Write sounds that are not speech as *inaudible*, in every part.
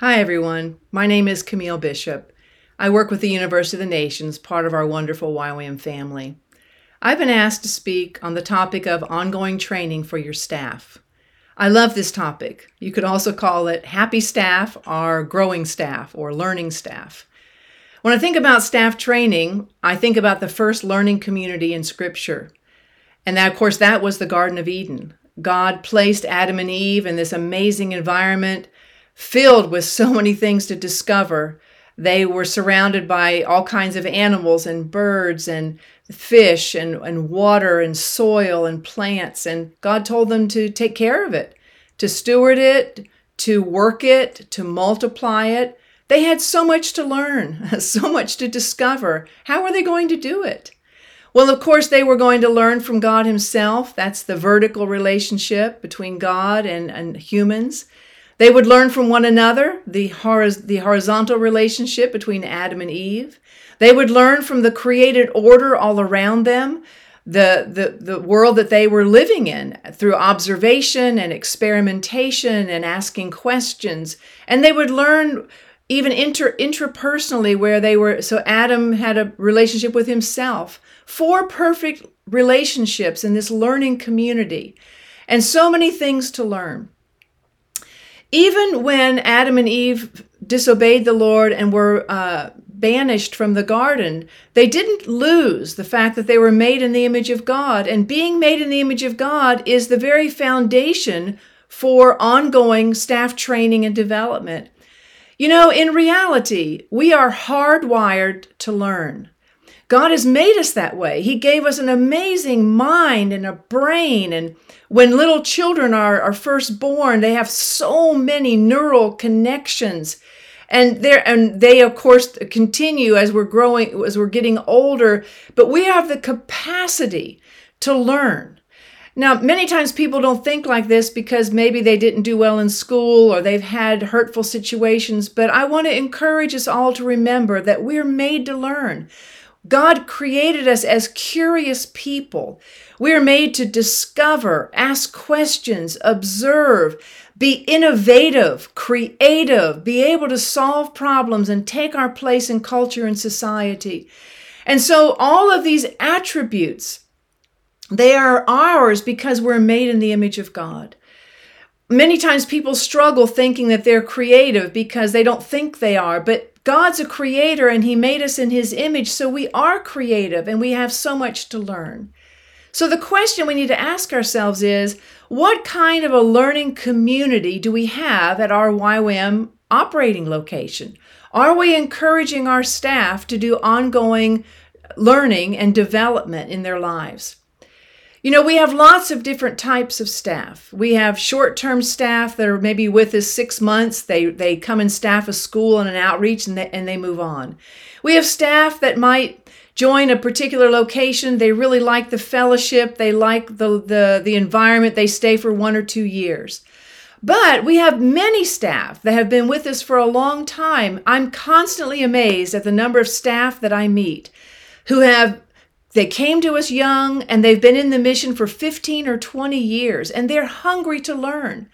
Hi, everyone. My name is Camille Bishop. I work with the University of the Nations, part of our wonderful YWAM family. I've been asked to speak on the topic of ongoing training for your staff. I love this topic. You could also call it happy staff or growing staff or learning staff. When I think about staff training, I think about the first learning community in Scripture. And that, of course, that was the Garden of Eden. God placed Adam and Eve in this amazing environment filled with so many things to discover. They were surrounded by all kinds of animals and birds and fish and, and water and soil and plants. And God told them to take care of it, to steward it, to work it, to multiply it. They had so much to learn, *laughs* so much to discover. How were they going to do it? Well, of course, they were going to learn from God Himself. That's the vertical relationship between God and, and humans. They would learn from one another, the, the horizontal relationship between Adam and Eve. They would learn from the created order all around them, the, the, the world that they were living in through observation and experimentation and asking questions. And they would learn even inter, intrapersonally where they were. So Adam had a relationship with himself. Four perfect relationships in this learning community, and so many things to learn. Even when Adam and Eve disobeyed the Lord and were uh, banished from the garden, they didn't lose the fact that they were made in the image of God. And being made in the image of God is the very foundation for ongoing staff training and development. You know, in reality, we are hardwired to learn. God has made us that way. He gave us an amazing mind and a brain. And when little children are, are first born, they have so many neural connections. And there and they of course continue as we're growing, as we're getting older, but we have the capacity to learn. Now, many times people don't think like this because maybe they didn't do well in school or they've had hurtful situations, but I want to encourage us all to remember that we're made to learn. God created us as curious people. We are made to discover, ask questions, observe, be innovative, creative, be able to solve problems and take our place in culture and society. And so all of these attributes, they are ours because we're made in the image of God. Many times people struggle thinking that they're creative because they don't think they are, but God's a creator and He made us in His image, so we are creative and we have so much to learn. So, the question we need to ask ourselves is what kind of a learning community do we have at our YWAM operating location? Are we encouraging our staff to do ongoing learning and development in their lives? You know, we have lots of different types of staff. We have short-term staff that are maybe with us six months. They they come and staff a school and an outreach and they, and they move on. We have staff that might join a particular location. They really like the fellowship. They like the the the environment. They stay for one or two years. But we have many staff that have been with us for a long time. I'm constantly amazed at the number of staff that I meet who have they came to us young and they've been in the mission for 15 or 20 years and they're hungry to learn.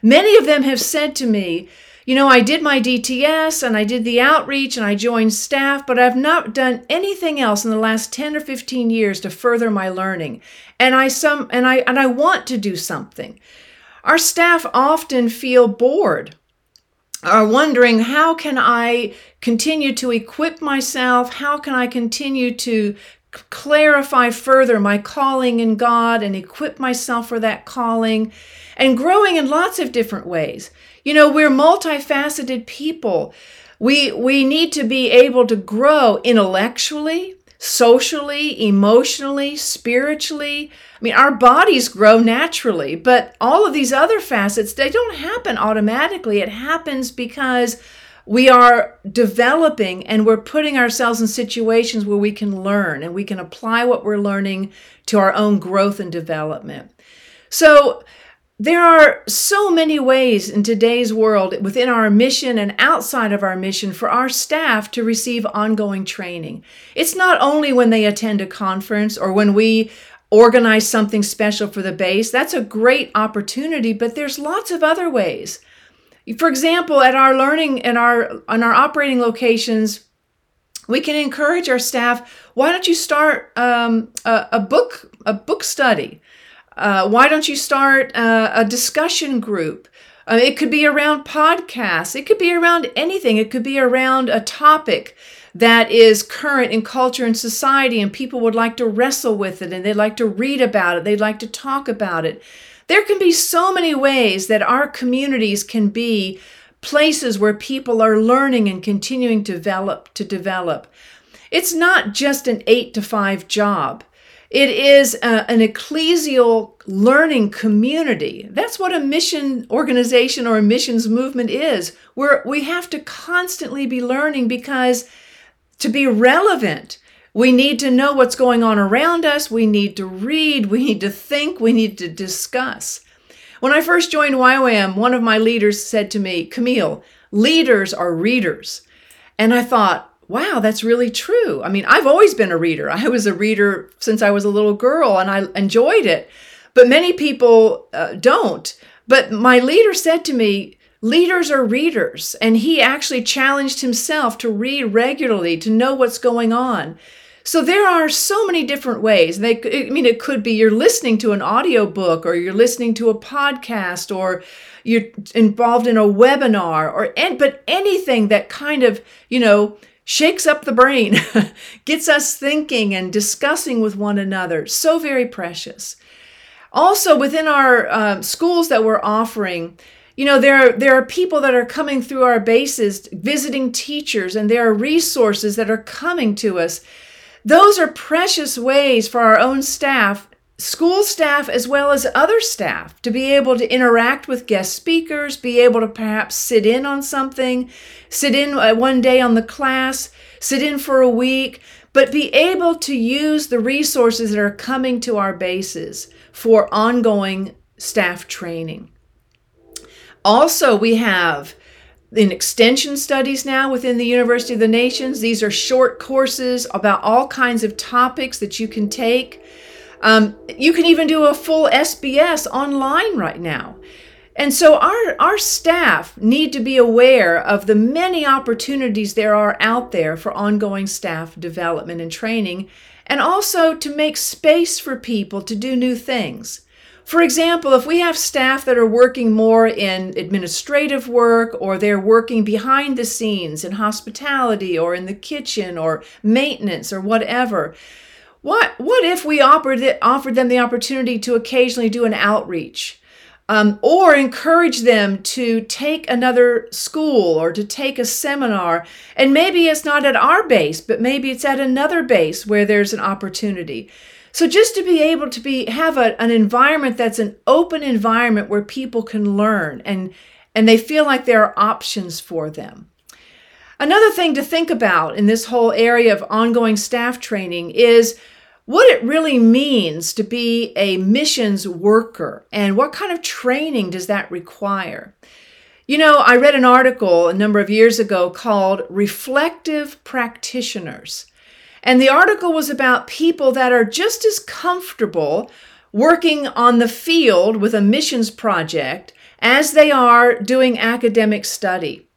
Many of them have said to me, you know, I did my DTS and I did the outreach and I joined staff, but I've not done anything else in the last 10 or 15 years to further my learning. And I some and I and I want to do something. Our staff often feel bored are wondering how can I continue to equip myself? How can I continue to clarify further my calling in God and equip myself for that calling and growing in lots of different ways. You know, we're multifaceted people. We we need to be able to grow intellectually, socially, emotionally, spiritually. I mean, our bodies grow naturally, but all of these other facets, they don't happen automatically. It happens because we are developing and we're putting ourselves in situations where we can learn and we can apply what we're learning to our own growth and development. So, there are so many ways in today's world within our mission and outside of our mission for our staff to receive ongoing training. It's not only when they attend a conference or when we organize something special for the base. That's a great opportunity, but there's lots of other ways. For example, at our learning and our on our operating locations, we can encourage our staff. Why don't you start um, a, a, book a book study? Uh, why don't you start a, a discussion group? Uh, it could be around podcasts. It could be around anything. It could be around a topic that is current in culture and society, and people would like to wrestle with it and they'd like to read about it, they'd like to talk about it. There can be so many ways that our communities can be places where people are learning and continuing to develop to develop. It's not just an 8 to 5 job. It is a, an ecclesial learning community. That's what a mission organization or a missions movement is. Where we have to constantly be learning because to be relevant, we need to know what's going on around us. We need to read. We need to think. We need to discuss. When I first joined YWAM, one of my leaders said to me, Camille, leaders are readers. And I thought, wow, that's really true. I mean, I've always been a reader. I was a reader since I was a little girl and I enjoyed it. But many people uh, don't. But my leader said to me, Leaders are readers, and he actually challenged himself to read regularly to know what's going on. So there are so many different ways. They, I mean, it could be you're listening to an audiobook or you're listening to a podcast or you're involved in a webinar or and but anything that kind of, you know, shakes up the brain, *laughs* gets us thinking and discussing with one another. So very precious. Also, within our uh, schools that we're offering, you know there there are people that are coming through our bases visiting teachers and there are resources that are coming to us those are precious ways for our own staff school staff as well as other staff to be able to interact with guest speakers be able to perhaps sit in on something sit in uh, one day on the class sit in for a week but be able to use the resources that are coming to our bases for ongoing staff training. Also, we have in extension studies now within the University of the Nations. These are short courses about all kinds of topics that you can take. Um, you can even do a full SBS online right now. And so our, our staff need to be aware of the many opportunities there are out there for ongoing staff development and training, and also to make space for people to do new things. For example, if we have staff that are working more in administrative work or they're working behind the scenes in hospitality or in the kitchen or maintenance or whatever, what, what if we offered, it, offered them the opportunity to occasionally do an outreach? Um, or encourage them to take another school or to take a seminar. And maybe it's not at our base, but maybe it's at another base where there's an opportunity. So just to be able to be have a, an environment that's an open environment where people can learn and and they feel like there are options for them. Another thing to think about in this whole area of ongoing staff training is what it really means to be a missions worker and what kind of training does that require. You know, I read an article a number of years ago called Reflective Practitioners. And the article was about people that are just as comfortable working on the field with a missions project as they are doing academic study.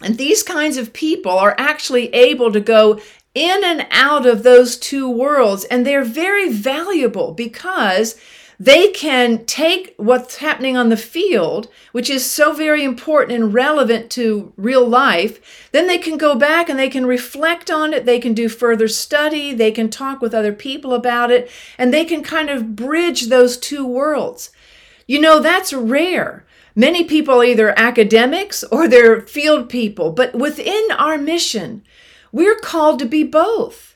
And these kinds of people are actually able to go in and out of those two worlds, and they're very valuable because they can take what's happening on the field, which is so very important and relevant to real life. Then they can go back and they can reflect on it. They can do further study. They can talk with other people about it. And they can kind of bridge those two worlds. You know, that's rare. Many people are either academics or they're field people. But within our mission, we're called to be both.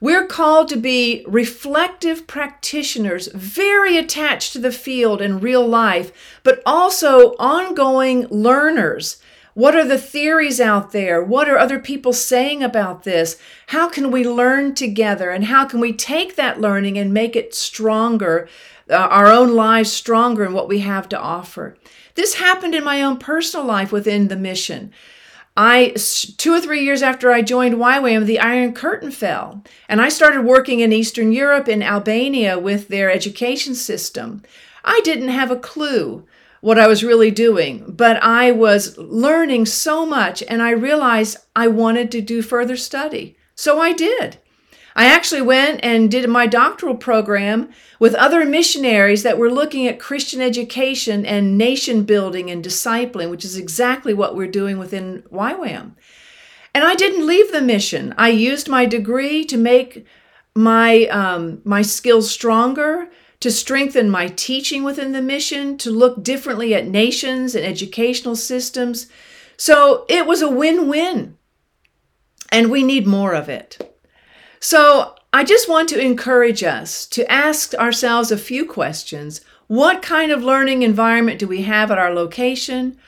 We're called to be reflective practitioners, very attached to the field and real life, but also ongoing learners. What are the theories out there? What are other people saying about this? How can we learn together? And how can we take that learning and make it stronger, uh, our own lives stronger in what we have to offer? This happened in my own personal life within the mission. I two or three years after I joined YWAM, the Iron Curtain fell, and I started working in Eastern Europe in Albania with their education system. I didn't have a clue what I was really doing, but I was learning so much and I realized I wanted to do further study. So I did. I actually went and did my doctoral program with other missionaries that were looking at Christian education and nation building and discipling, which is exactly what we're doing within YWAM. And I didn't leave the mission. I used my degree to make my um, my skills stronger, to strengthen my teaching within the mission, to look differently at nations and educational systems. So it was a win-win. And we need more of it. So I just want to encourage us to ask ourselves a few questions. What kind of learning environment do we have at our location?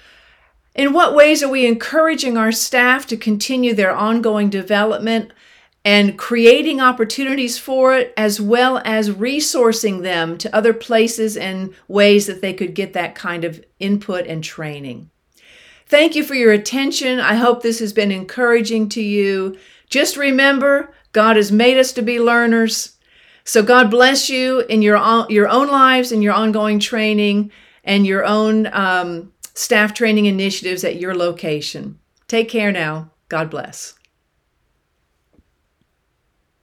In what ways are we encouraging our staff to continue their ongoing development and creating opportunities for it, as well as resourcing them to other places and ways that they could get that kind of input and training? Thank you for your attention. I hope this has been encouraging to you. Just remember, God has made us to be learners. So God bless you in your own, your own lives and your ongoing training and your own um, staff training initiatives at your location. Take care now. God bless.